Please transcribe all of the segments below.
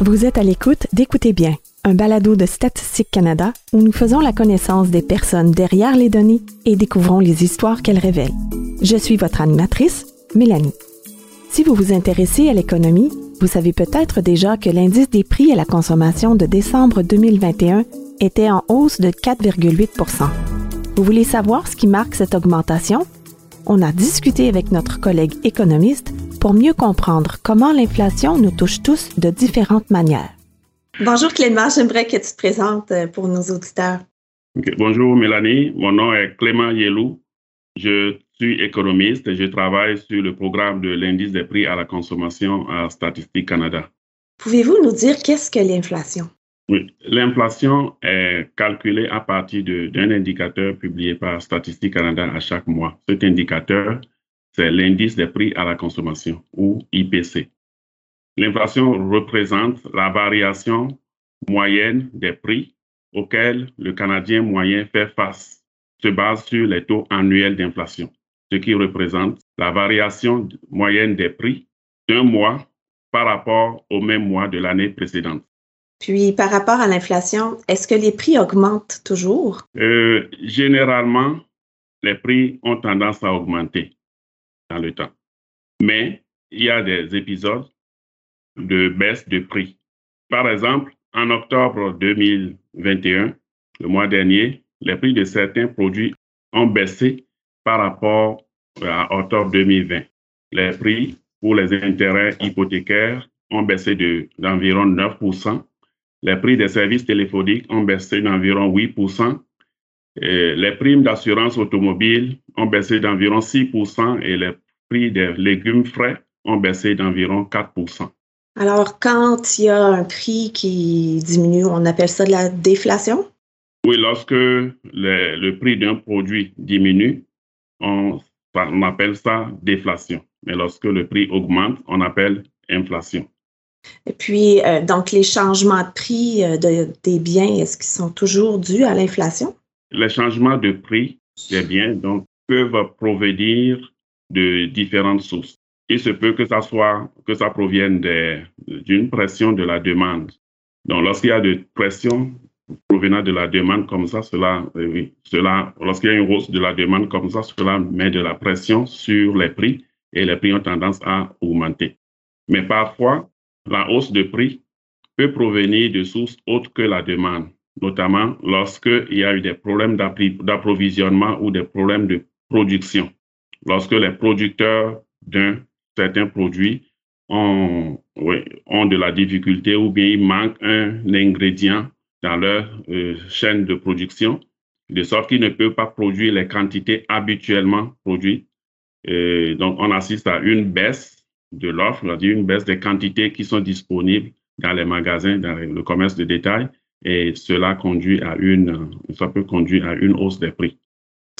Vous êtes à l'écoute d'Écoutez bien, un balado de Statistique Canada où nous faisons la connaissance des personnes derrière les données et découvrons les histoires qu'elles révèlent. Je suis votre animatrice, Mélanie. Si vous vous intéressez à l'économie, vous savez peut-être déjà que l'indice des prix à la consommation de décembre 2021 était en hausse de 4,8 Vous voulez savoir ce qui marque cette augmentation? On a discuté avec notre collègue économiste pour mieux comprendre comment l'inflation nous touche tous de différentes manières. Bonjour Clément, j'aimerais que tu te présentes euh, pour nos auditeurs. Bonjour Mélanie, mon nom est Clément Yelou. Je suis économiste et je travaille sur le programme de l'indice des prix à la consommation à Statistique Canada. Pouvez-vous nous dire qu'est-ce que l'inflation? Oui, l'inflation est calculée à partir d'un indicateur publié par Statistique Canada à chaque mois. Cet indicateur c'est l'indice des prix à la consommation ou IPC. L'inflation représente la variation moyenne des prix auxquels le Canadien moyen fait face, se base sur les taux annuels d'inflation, ce qui représente la variation moyenne des prix d'un mois par rapport au même mois de l'année précédente. Puis, par rapport à l'inflation, est-ce que les prix augmentent toujours? Euh, généralement, les prix ont tendance à augmenter le temps. Mais il y a des épisodes de baisse de prix. Par exemple, en octobre 2021, le mois dernier, les prix de certains produits ont baissé par rapport à octobre 2020. Les prix pour les intérêts hypothécaires ont baissé d'environ 9% Les prix des services téléphoniques ont baissé d'environ 8 Les primes d'assurance automobile ont baissé d'environ 6% et les prix des légumes frais ont baissé d'environ 4% Alors, quand il y a un prix qui diminue, on appelle ça de la déflation? Oui, lorsque le, prix d'un produit diminue, on, appelle ça déflation. Mais lorsque le prix augmente, on appelle inflation. Et puis, euh, donc, les changements de prix euh, des biens, est-ce qu'ils sont toujours dus à l'inflation? Les changements de prix des biens donc, peuvent provenir de différentes sources. Il se peut que ça soit, que ça provienne d'une pression de la demande. Donc, lorsqu'il y a de pression provenant de la demande comme ça, cela, euh, cela, lorsqu'il y a une hausse de la demande comme ça, cela met de la pression sur les prix et les prix ont tendance à augmenter. Mais parfois, la hausse de prix peut provenir de sources autres que la demande, notamment lorsqu'il y a eu des problèmes d'approvisionnement ou des problèmes de production lorsque les producteurs d'un certain produit ont, ont de la difficulté ou bien il manque un ingrédient dans leur euh, chaîne de production, de sorte qu'ils ne peuvent pas produire les quantités habituellement produites. Et donc, on assiste à une baisse de l'offre, on dire une baisse des quantités qui sont disponibles dans les magasins, dans le commerce de détail, et cela conduit à une, ça peut conduire à une hausse des prix.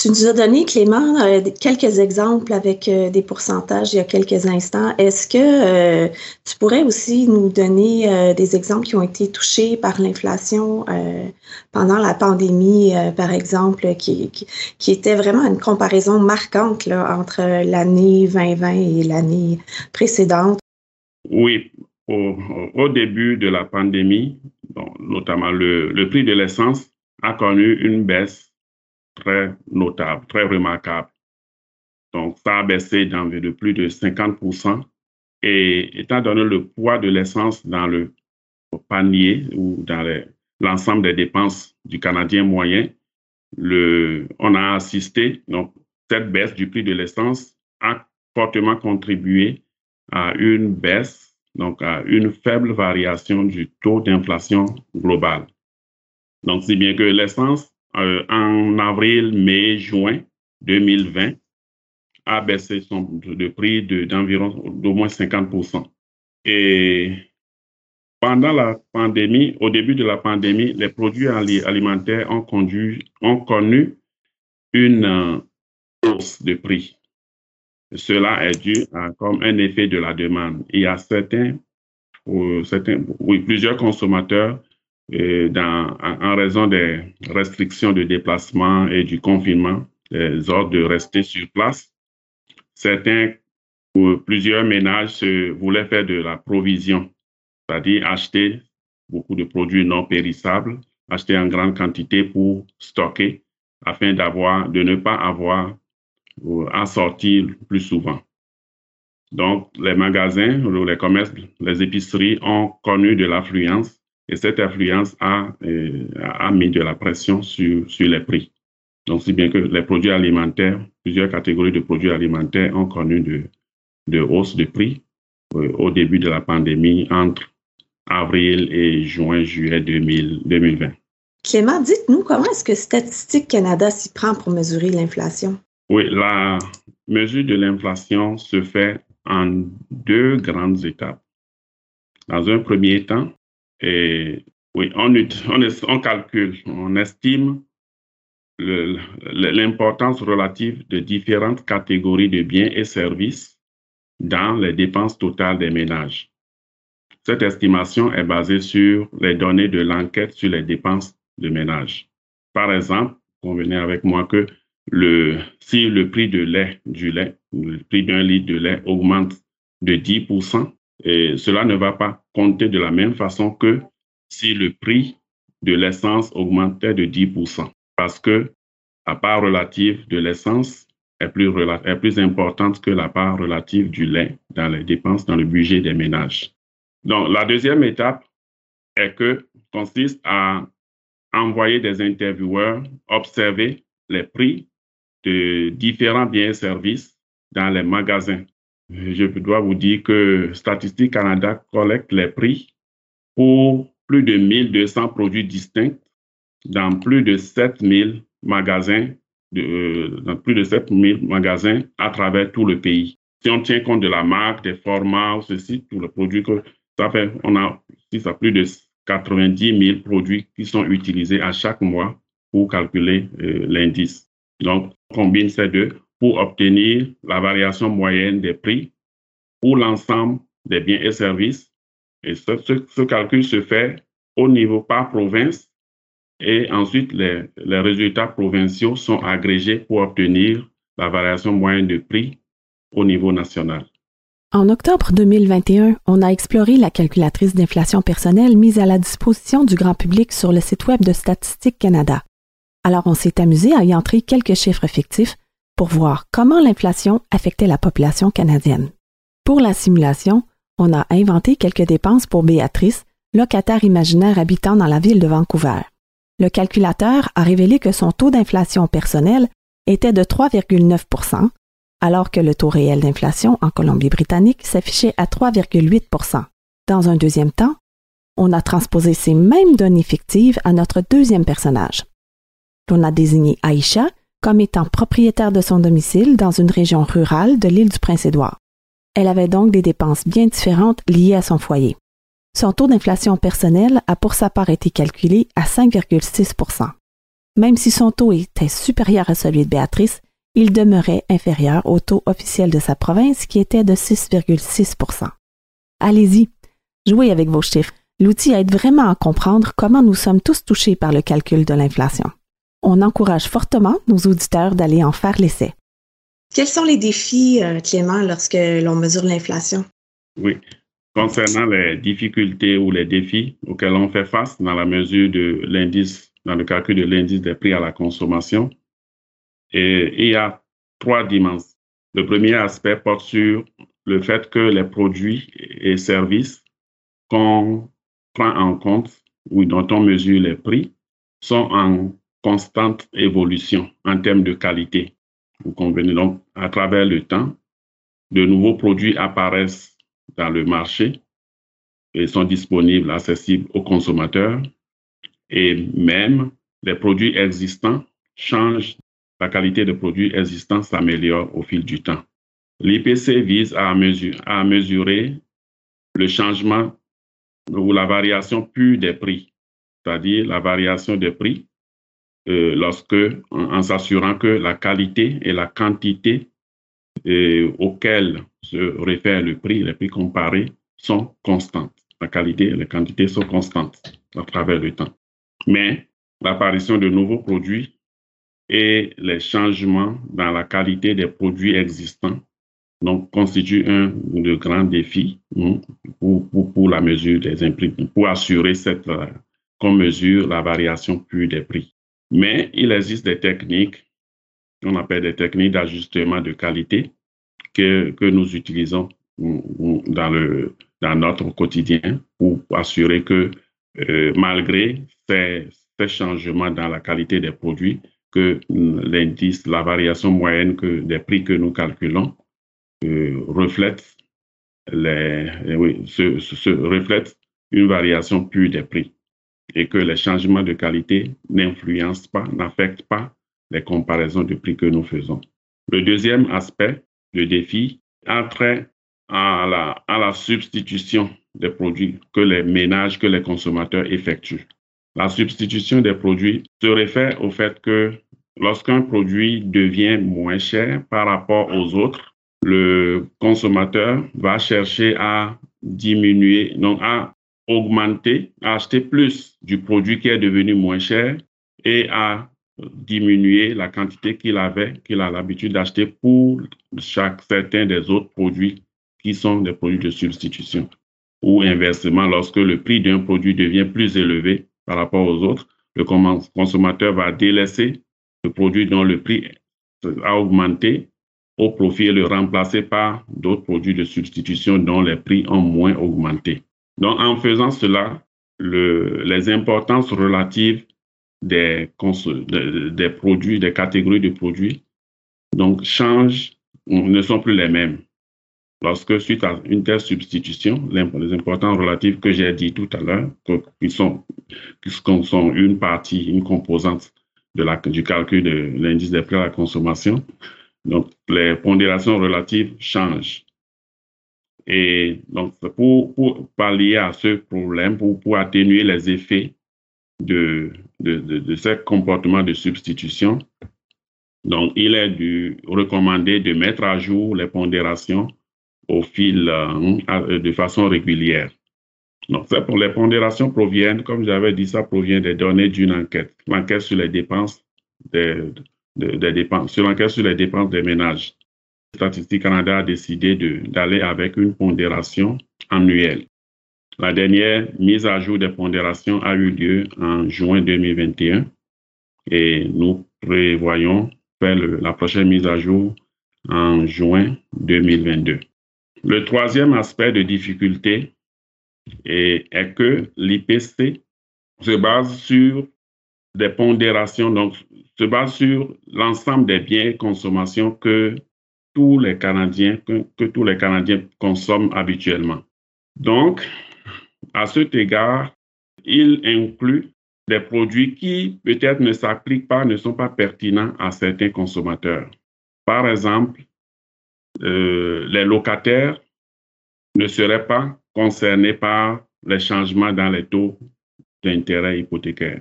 Tu nous as donné, Clément, euh, quelques exemples avec euh, des pourcentages il y a quelques instants. Est-ce que euh, tu pourrais aussi nous donner des exemples qui ont été touchés par l'inflation pendant la pandémie, par exemple, qui, qui, était vraiment une comparaison marquante là, entre l'année 2020 et l'année précédente? Oui. Au, au, début de la pandémie, notamment le, prix de l'essence a connu une baisse très notable, très remarquable. Donc, ça a baissé de plus de 50%. Et étant donné le poids de l'essence dans le panier ou dans l'ensemble des dépenses du Canadien moyen, on a assisté, donc cette baisse du prix de l'essence a fortement contribué à une baisse, donc à une faible variation du taux d'inflation global. Donc, c'est bien que l'essence euh, en avril, mai, juin 2020 a baissé son de prix d'environ d'au moins 50% Et pendant la pandémie, au début de la pandémie, les produits alimentaires ont connu une euh, hausse de prix. Cela est dû à comme un effet de la demande. Il y a certains, euh, certains oui, plusieurs consommateurs dans, en raison des restrictions de déplacement et du confinement, les ordres de rester sur place, certains ou plusieurs ménages voulaient faire de la provision c'est-à-dire acheter beaucoup de produits non périssables, acheter en grande quantité pour stocker afin d'avoir, de ne pas avoir euh, à sortir plus souvent. Donc, les magasins, les commerces, les épiceries ont connu de l'affluence et cette affluence a, euh, mis de la pression sur, les prix. Donc, si bien que les produits alimentaires, plusieurs catégories de produits alimentaires ont connu de, de hausse de prix euh, au début de la pandémie entre avril et juin, juillet 2020. Clément, dites-nous comment est-ce que Statistique Canada s'y prend pour mesurer l'inflation? Oui, la mesure de l'inflation se fait en deux grandes étapes. Dans un premier temps, oui, on calcule, on estime l'importance relative de différentes catégories de biens et services dans les dépenses totales des ménages. Cette estimation est basée sur les données de l'enquête sur les dépenses de ménage. Par exemple, convenez avec moi que si le prix de lait, du lait, le prix d'un litre de lait augmente de 10%, et cela ne va pas compter de la même façon que si le prix de l'essence augmentait de 10%, parce que la part relative de l'essence est plus, est plus importante que la part relative du lait dans les dépenses, dans le budget des ménages. Donc, la deuxième étape est que consiste à envoyer des intervieweurs observer les prix de différents biens et services dans les magasins. Je dois vous dire que Statistique Canada collecte les prix pour plus de 1200 produits distincts dans plus de 7000 magasins, euh, dans plus de 7000 magasins à travers tout le pays. Si on tient compte de la marque, des formats, ceci, tous les produits que ça fait, on a, plus de 90 000 produits qui sont utilisés à chaque mois pour calculer euh, l'indice. Donc, on combine ces deux pour obtenir la variation moyenne des prix pour l'ensemble des biens et services. Et ce, calcul se fait au niveau par province et ensuite les, les résultats provinciaux sont agrégés pour obtenir la variation moyenne de prix au niveau national. En octobre 2021, on a exploré la calculatrice d'inflation personnelle mise à la disposition du grand public sur le site web de Statistique Canada. Alors on s'est amusé à y entrer quelques chiffres fictifs pour voir comment l'inflation affectait la population canadienne. Pour la simulation, on a inventé quelques dépenses pour Béatrice, locataire imaginaire habitant dans la ville de Vancouver. Le calculateur a révélé que son taux d'inflation personnelle était de 3,9% alors que le taux réel d'inflation en Colombie-Britannique s'affichait à 3,8% Dans un deuxième temps, on a transposé ces mêmes données fictives à notre deuxième personnage. On a désigné Aïcha comme étant propriétaire de son domicile dans une région rurale de l'île du Prince-Édouard. Elle avait donc des dépenses bien différentes liées à son foyer. Son taux d'inflation personnel a pour sa part été calculé à 5,6% Même si son taux était supérieur à celui de Béatrice, il demeurait inférieur au taux officiel de sa province qui était de 6,6% Allez-y, jouez avec vos chiffres. L'outil aide vraiment à comprendre comment nous sommes tous touchés par le calcul de l'inflation. On encourage fortement nos auditeurs d'aller en faire l'essai. Quels sont les défis, euh, Clément, lorsque l'on mesure l'inflation? Oui. Concernant les difficultés ou les défis auxquels on fait face dans la mesure de l'indice, dans le calcul de l'indice des prix à la consommation, et il y a trois dimensions. Le premier aspect porte sur le fait que les produits et services qu'on prend en compte ou dont on mesure les prix sont en constante évolution en termes de qualité. Vous convenez donc, à travers le temps, de nouveaux produits apparaissent dans le marché et sont disponibles, accessibles aux consommateurs. Et même les produits existants changent la qualité des produits existants s'améliore au fil du temps. L'IPC vise à, mesurer le changement ou la variation pure des prix, c'est-à-dire la variation des prix euh, lorsque, en, s'assurant que la qualité et la quantité euh, auxquelles se réfère le prix, les prix comparés, sont constantes. La qualité et la quantité sont constantes à travers le temps. Mais l'apparition de nouveaux produits et les changements dans la qualité des produits existants donc, constituent un de grands défis hein, pour, pour, la mesure des imprimés, pour assurer cette, qu'on mesure la variation pure des prix. Mais il existe des techniques qu'on appelle des techniques d'ajustement de qualité que, que nous utilisons dans, le, dans notre quotidien pour assurer que euh, malgré ces, ces, changements dans la qualité des produits, que l'indice, la variation moyenne que, des prix que nous calculons euh, reflète, les, se, reflète une variation pure des prix et que les changements de qualité n'influencent pas, n'affectent pas les comparaisons de prix que nous faisons. Le deuxième aspect, le défi, a trait à la, à la substitution des produits que les ménages, que les consommateurs effectuent. La substitution des produits se réfère au fait que lorsqu'un produit devient moins cher par rapport aux autres, le consommateur va chercher à diminuer, donc à augmenter, acheter plus du produit qui est devenu moins cher et à diminuer la quantité qu'il avait, qu'il a l'habitude d'acheter pour chaque certains des autres produits qui sont des produits de substitution. Ou inversement, lorsque le prix d'un produit devient plus élevé par rapport aux autres, le consommateur va délaisser le produit dont le prix a augmenté au profit et le remplacer par d'autres produits de substitution dont les prix ont moins augmenté. Donc, en faisant cela, le, les importances relatives des, produits, des catégories de produits, donc changent, ne sont plus les mêmes. Lorsque, suite à une telle substitution, les importants relatifs que j'ai dit tout à l'heure, qui sont, sont une partie, une composante de la, du calcul de l'indice des prix à la consommation, donc les pondérations relatives changent. Et donc, pour, pallier à ce problème, pour, atténuer les effets de, de, de, ce comportement de substitution, donc il est recommandé de mettre à jour les pondérations au fil euh, de façon régulière. Donc, pour les pondérations proviennent, comme j'avais dit, ça provient des données d'une enquête, l'enquête sur les dépenses dépenses, sur l'enquête sur les dépenses des ménages. Statistique Canada a décidé d'aller avec une pondération annuelle. La dernière mise à jour des pondérations a eu lieu en juin 2021 et nous prévoyons faire la prochaine mise à jour en juin 2022. Le troisième aspect de difficulté est, est que l'IPC se base sur des pondérations, donc se base sur l'ensemble des biens et consommations que tous les Canadiens, que, tous les Canadiens consomment habituellement. Donc, à cet égard, il inclut des produits qui peut-être ne s'appliquent pas, ne sont pas pertinents à certains consommateurs. Par exemple, euh, les locataires ne seraient pas concernés par les changements dans les taux d'intérêt hypothécaire.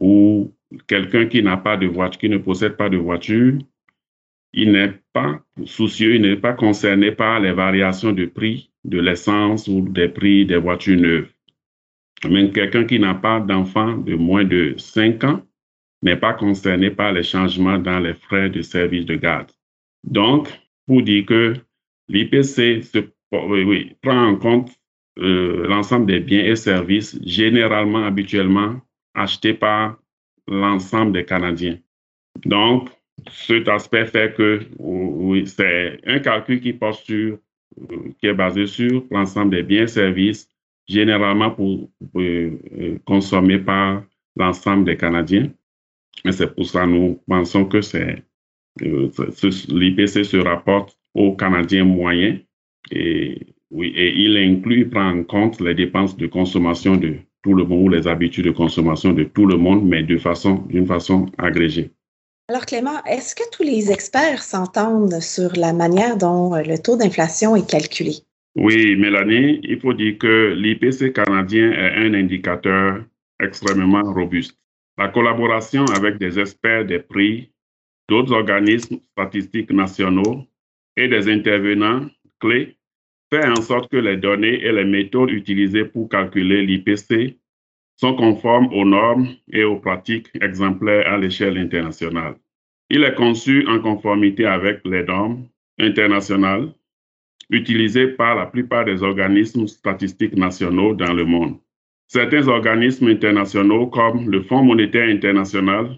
Ou quelqu'un qui n'a pas de voiture, qui ne possède pas de voiture, il n'est soucieux, il n'est pas concerné par les variations de prix de l'essence ou des prix des voitures neuves. Mais quelqu'un qui n'a pas d'enfant de moins de 5 ans n'est pas concerné par les changements dans les frais de service de garde. Donc, pour dire que l'IPC prend en compte euh, l'ensemble des biens et services généralement, habituellement achetés par l'ensemble des Canadiens. Donc, cet aspect fait que oui, c'est un calcul qui porte sur, euh, qui est basé sur l'ensemble des biens et services généralement pour, euh, consommer par l'ensemble des Canadiens. Et c'est pour ça que nous pensons que c'est euh, l'IPC se rapporte aux Canadiens moyens et, oui, et il inclut, il prend en compte les dépenses de consommation de tout le monde ou les habitudes de consommation de tout le monde, mais de façon, d'une façon agrégée. Alors Clément, est-ce que tous les experts s'entendent sur la manière dont euh, le taux d'inflation est calculé? Oui, Mélanie, il faut dire que l'IPC canadien est un indicateur extrêmement robuste. La collaboration avec des experts des prix d'autres organismes statistiques nationaux et des intervenants clés fait en sorte que les données et les méthodes utilisées pour calculer l'IPC sont conformes aux normes et aux pratiques exemplaires à l'échelle internationale. Il est conçu en conformité avec les normes internationales utilisé par la plupart des organismes statistiques nationaux dans le monde. Certains organismes internationaux comme le Fonds monétaire international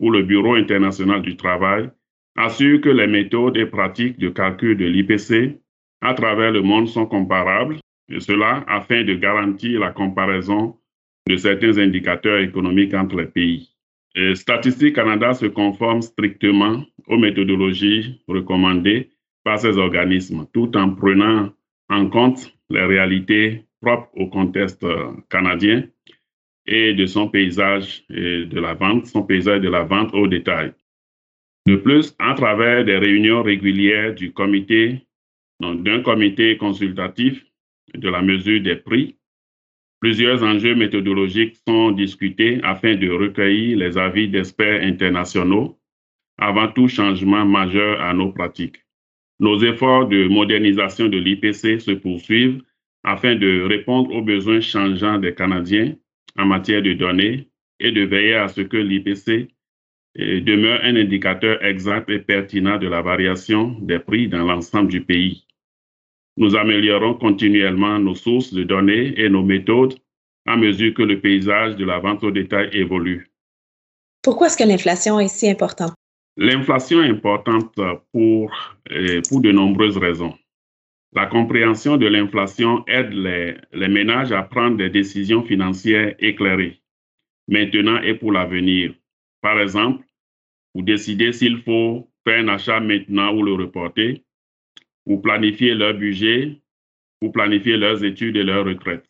ou le Bureau international du travail assurent que les méthodes et pratiques de calcul de l'IPC à travers le monde sont comparables, et cela afin de garantir la comparaison de certains indicateurs économiques entre les pays. Statistique Canada se conforme strictement aux méthodologies recommandées par ces organismes, tout en prenant en compte les réalités propres au contexte euh, canadien et de son paysage de la vente, son paysage de la vente au détail. De plus, à travers des réunions régulières du comité, d'un comité consultatif de la mesure des prix, plusieurs enjeux méthodologiques sont discutés afin de recueillir les avis d'experts internationaux avant tout changement majeur à nos pratiques. Nos efforts de modernisation de l'IPC se poursuivent afin de répondre aux besoins changeants des Canadiens en matière de données et de veiller à ce que l'IPC eh, demeure un indicateur exact et pertinent de la variation des prix dans l'ensemble du pays. Nous améliorons continuellement nos sources de données et nos méthodes à mesure que le paysage de la vente au détail évolue. Pourquoi est-ce que l'inflation est si importante? L'inflation est importante pour, eh, pour de nombreuses raisons. La compréhension de l'inflation aide les, les, ménages à prendre des décisions financières éclairées, maintenant et pour l'avenir. Par exemple, pour décider s'il faut faire un achat maintenant ou le reporter, ou planifier leur budget, ou planifier leurs études et leur retraite.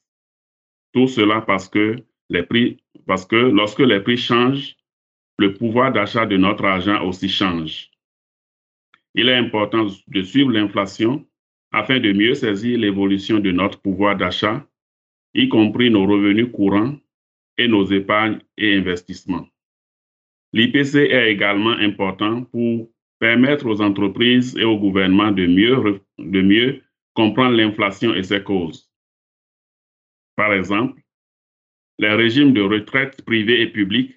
Tout cela parce que les prix, parce que lorsque les prix changent, le pouvoir d'achat de notre argent aussi change. Il est important de suivre l'inflation afin de mieux saisir l'évolution de notre pouvoir d'achat, y compris nos revenus courants et nos épargnes et investissements. L'IPC est également important pour permettre aux entreprises et au gouvernement de mieux, comprendre l'inflation et ses causes. Par exemple, les régimes de retraite privés et publics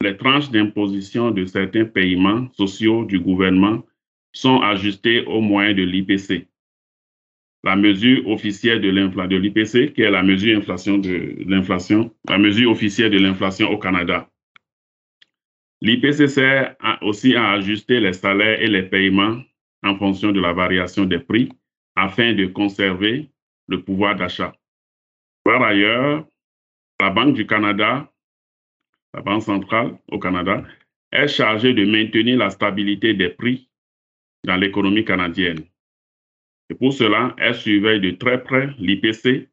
les tranches d'imposition de certains paiements sociaux du gouvernement sont ajustées au moyen de l'IPC. La mesure officielle de l'IPC, qui est la mesure inflation de l'inflation, la mesure officielle de l'inflation au Canada. L'IPC sert aussi à ajuster les salaires et les paiements en fonction de la variation des prix afin de conserver le pouvoir d'achat. Par ailleurs, la Banque du Canada la Banque centrale au Canada, est chargée de maintenir la stabilité des prix dans l'économie canadienne. Et pour cela, elle surveille de très près l'IPC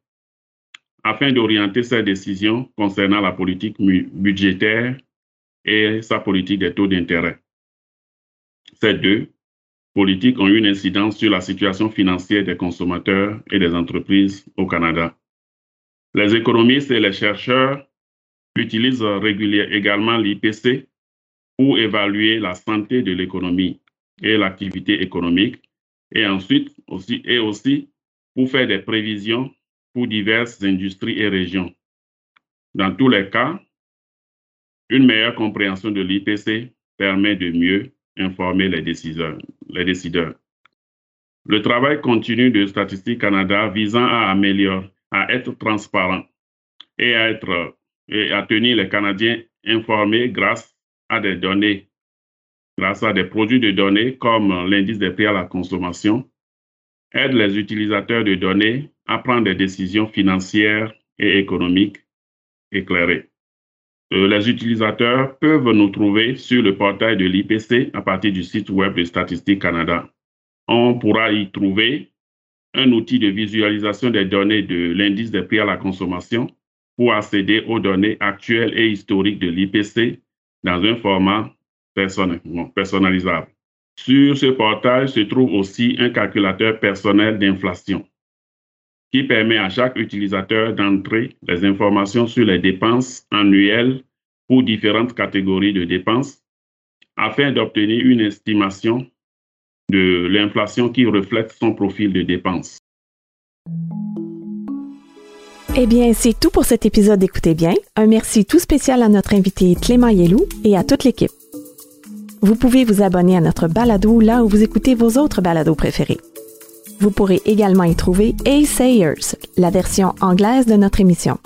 afin d'orienter ses décisions concernant la politique budgétaire et sa politique des taux d'intérêt. Ces deux politiques ont une incidence sur la situation financière des consommateurs et des entreprises au Canada. Les économistes et les chercheurs utilise régulièrement également l'IPC pour évaluer la santé de l'économie et l'activité économique et ensuite aussi et aussi pour faire des prévisions pour diverses industries et régions. Dans tous les cas, une meilleure compréhension de l'IPC permet de mieux informer les décideurs. Le travail continu de Statistique Canada visant à améliorer, à être transparent et à être et à tenir les Canadiens informés grâce à des données, grâce à des produits de données comme l'indice des prix à la consommation, aide les utilisateurs de données à prendre des décisions financières et économiques éclairées. Euh, les utilisateurs peuvent nous trouver sur le portail de l'IPC à partir du site web de Statistique Canada. On pourra y trouver un outil de visualisation des données de l'indice des prix à la consommation, pour accéder aux données actuelles et historiques de l'IPC dans un format personnalisable. Sur ce portail se trouve aussi un calculateur personnel d'inflation qui permet à chaque utilisateur d'entrer les informations sur les dépenses annuelles pour différentes catégories de dépenses afin d'obtenir une estimation de l'inflation qui reflète son profil de dépenses. Eh bien, c'est tout pour cet épisode d'Écoutez bien. Un merci tout spécial à notre invité Clément Yelou et à toute l'équipe. Vous pouvez vous abonner à notre balado là où vous écoutez vos autres balados préférés. Vous pourrez également y trouver A-Sayers, la version anglaise de notre émission.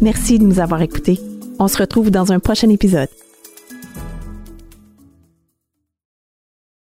Merci de nous avoir écoutés. On se retrouve dans un prochain épisode.